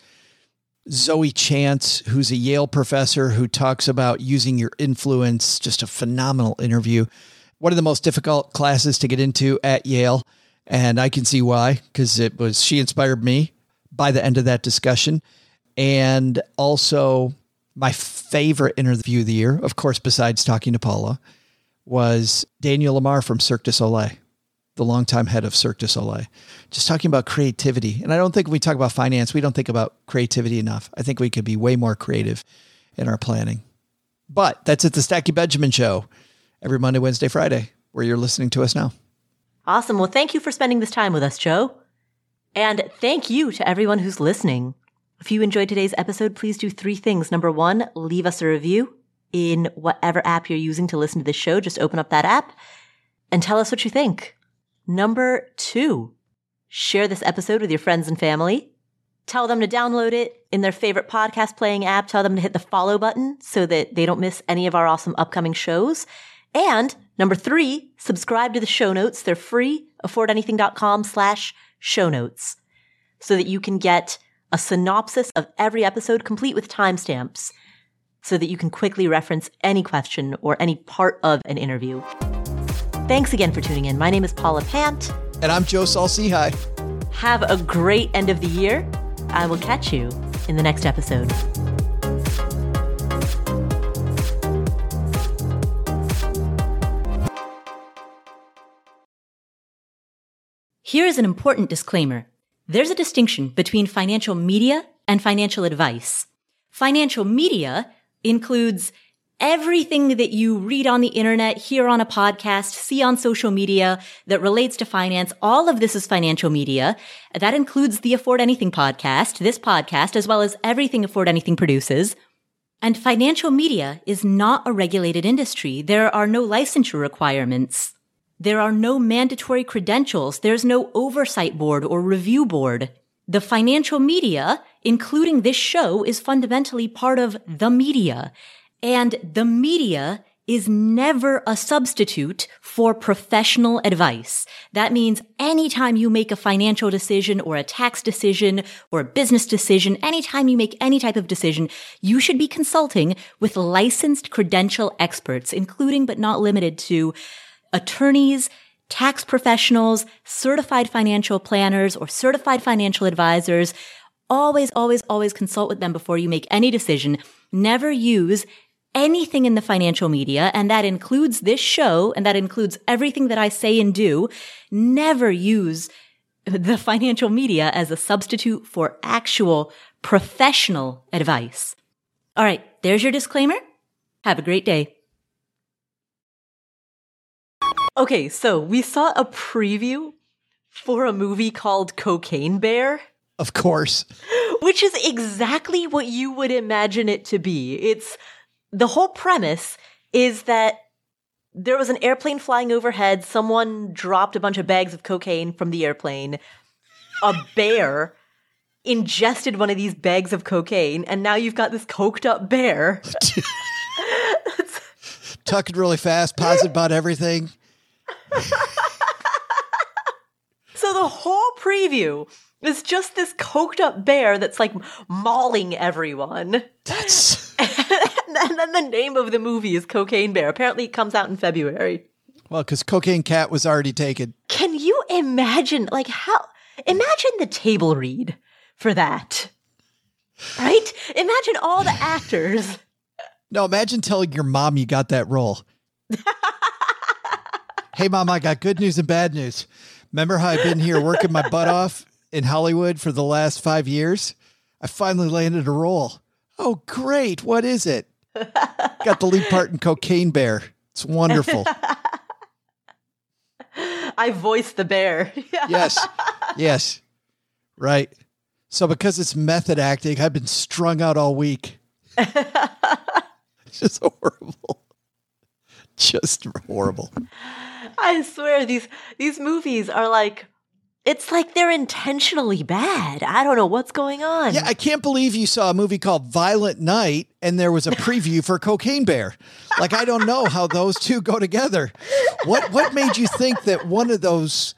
Zoe Chance, who's a Yale professor who talks about using your influence, just a phenomenal interview. One of the most difficult classes to get into at Yale. And I can see why, because it was, she inspired me by the end of that discussion. And also, my favorite interview of the year, of course, besides talking to Paula, was Daniel Lamarre from Cirque du Soleil, the longtime head of Cirque du Soleil, just talking about creativity. And I don't think when we talk about finance, we don't think about creativity enough. I think we could be way more creative in our planning. But that's at the Stacking Benjamins Show every Monday, Wednesday, Friday, where you're listening to us now. Awesome. Well, thank you for spending this time with us, Joe. And thank you to everyone who's listening. If you enjoyed today's episode, please do three things. Number one, leave us a review in whatever app you're using to listen to this show. Just open up that app and tell us what you think. Number two, share this episode with your friends and family. Tell them to download it in their favorite podcast playing app. Tell them to hit the follow button so that they don't miss any of our awesome upcoming shows. And number three, subscribe to the show notes. They're free. Affordanything.com slash show notes so that you can get a synopsis of every episode complete with timestamps so that you can quickly reference any question or any part of an interview. Thanks again for tuning in. My name is Paula Pant. And I'm Joe Saul-Sehy. Have a great end of the year. I will catch you in the next episode. Here is an important disclaimer. There's a distinction between financial media and financial advice. Financial media includes everything that you read on the internet, hear on a podcast, see on social media that relates to finance. All of this is financial media. That includes the Afford Anything podcast, this podcast, as well as everything Afford Anything produces. And financial media is not a regulated industry. There are no licensure requirements. There are no mandatory credentials. There's no oversight board or review board. The financial media, including this show, is fundamentally part of the media. And the media is never a substitute for professional advice. That means anytime you make a financial decision or a tax decision or a business decision, anytime you make any type of decision, you should be consulting with licensed credential experts, including but not limited to attorneys, tax professionals, certified financial planners, or certified financial advisors. always, always, always consult with them before you make any decision. Never use anything in the financial media, and that includes this show, and that includes everything that I say and do. Never use the financial media as a substitute for actual professional advice. All right, there's your disclaimer. Have a great day. Okay, so we saw a preview for a movie called Cocaine Bear. Of course. [laughs] Which is exactly what you would imagine it to be. It's the whole premise is that there was an airplane flying overhead. Someone dropped a bunch of bags of cocaine from the airplane. A bear ingested one of these bags of cocaine, and now you've got this coked up bear. [laughs] Talking really fast, positive about everything. [laughs] so the whole preview is just this coked up bear that's like mauling everyone. That's. [laughs] and then the name of the movie is Cocaine Bear. Apparently, it comes out in February. Well, because Cocaine Cat was already taken. Can you imagine, like, how? Imagine the table read for that. Right? Imagine all the actors. [laughs] No, imagine telling your mom you got that role. Hey, mom, I got good news and bad news. Remember how I've been here working my butt off in Hollywood for the last five years? I finally landed a role. Oh, great. What is it? Got the lead part in Cocaine Bear. It's wonderful. [laughs] I voiced the bear. [laughs] yes. Yes. Right. So because it's method acting, I've been strung out all week. it's [laughs] just horrible. Just horrible. I swear these these movies are like it's like they're intentionally bad. I don't know what's going on. Yeah, I can't believe you saw a movie called Violent Night and there was a [laughs] preview for Cocaine Bear. Like I don't know how those two go together. What what made you think that one of those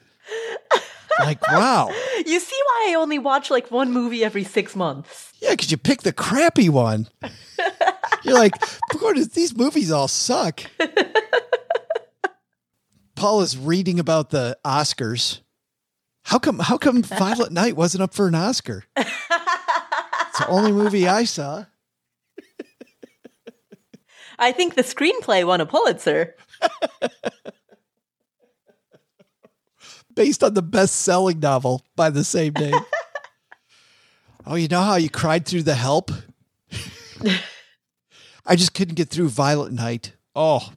like wow. You see why I only watch like one movie every 6 months. Yeah, cuz you pick the crappy one. [laughs] You're like, these movies all suck. [laughs] Paul is reading about the Oscars how come how come [laughs] Violent Night wasn't up for an Oscar? it's the only movie I saw. [laughs] I think the screenplay won a Pulitzer. [laughs] Based on the best-selling novel by the same name. oh, you know how you cried through the help? I just couldn't get through Violent Night. Oh.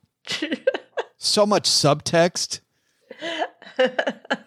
So much subtext. [laughs]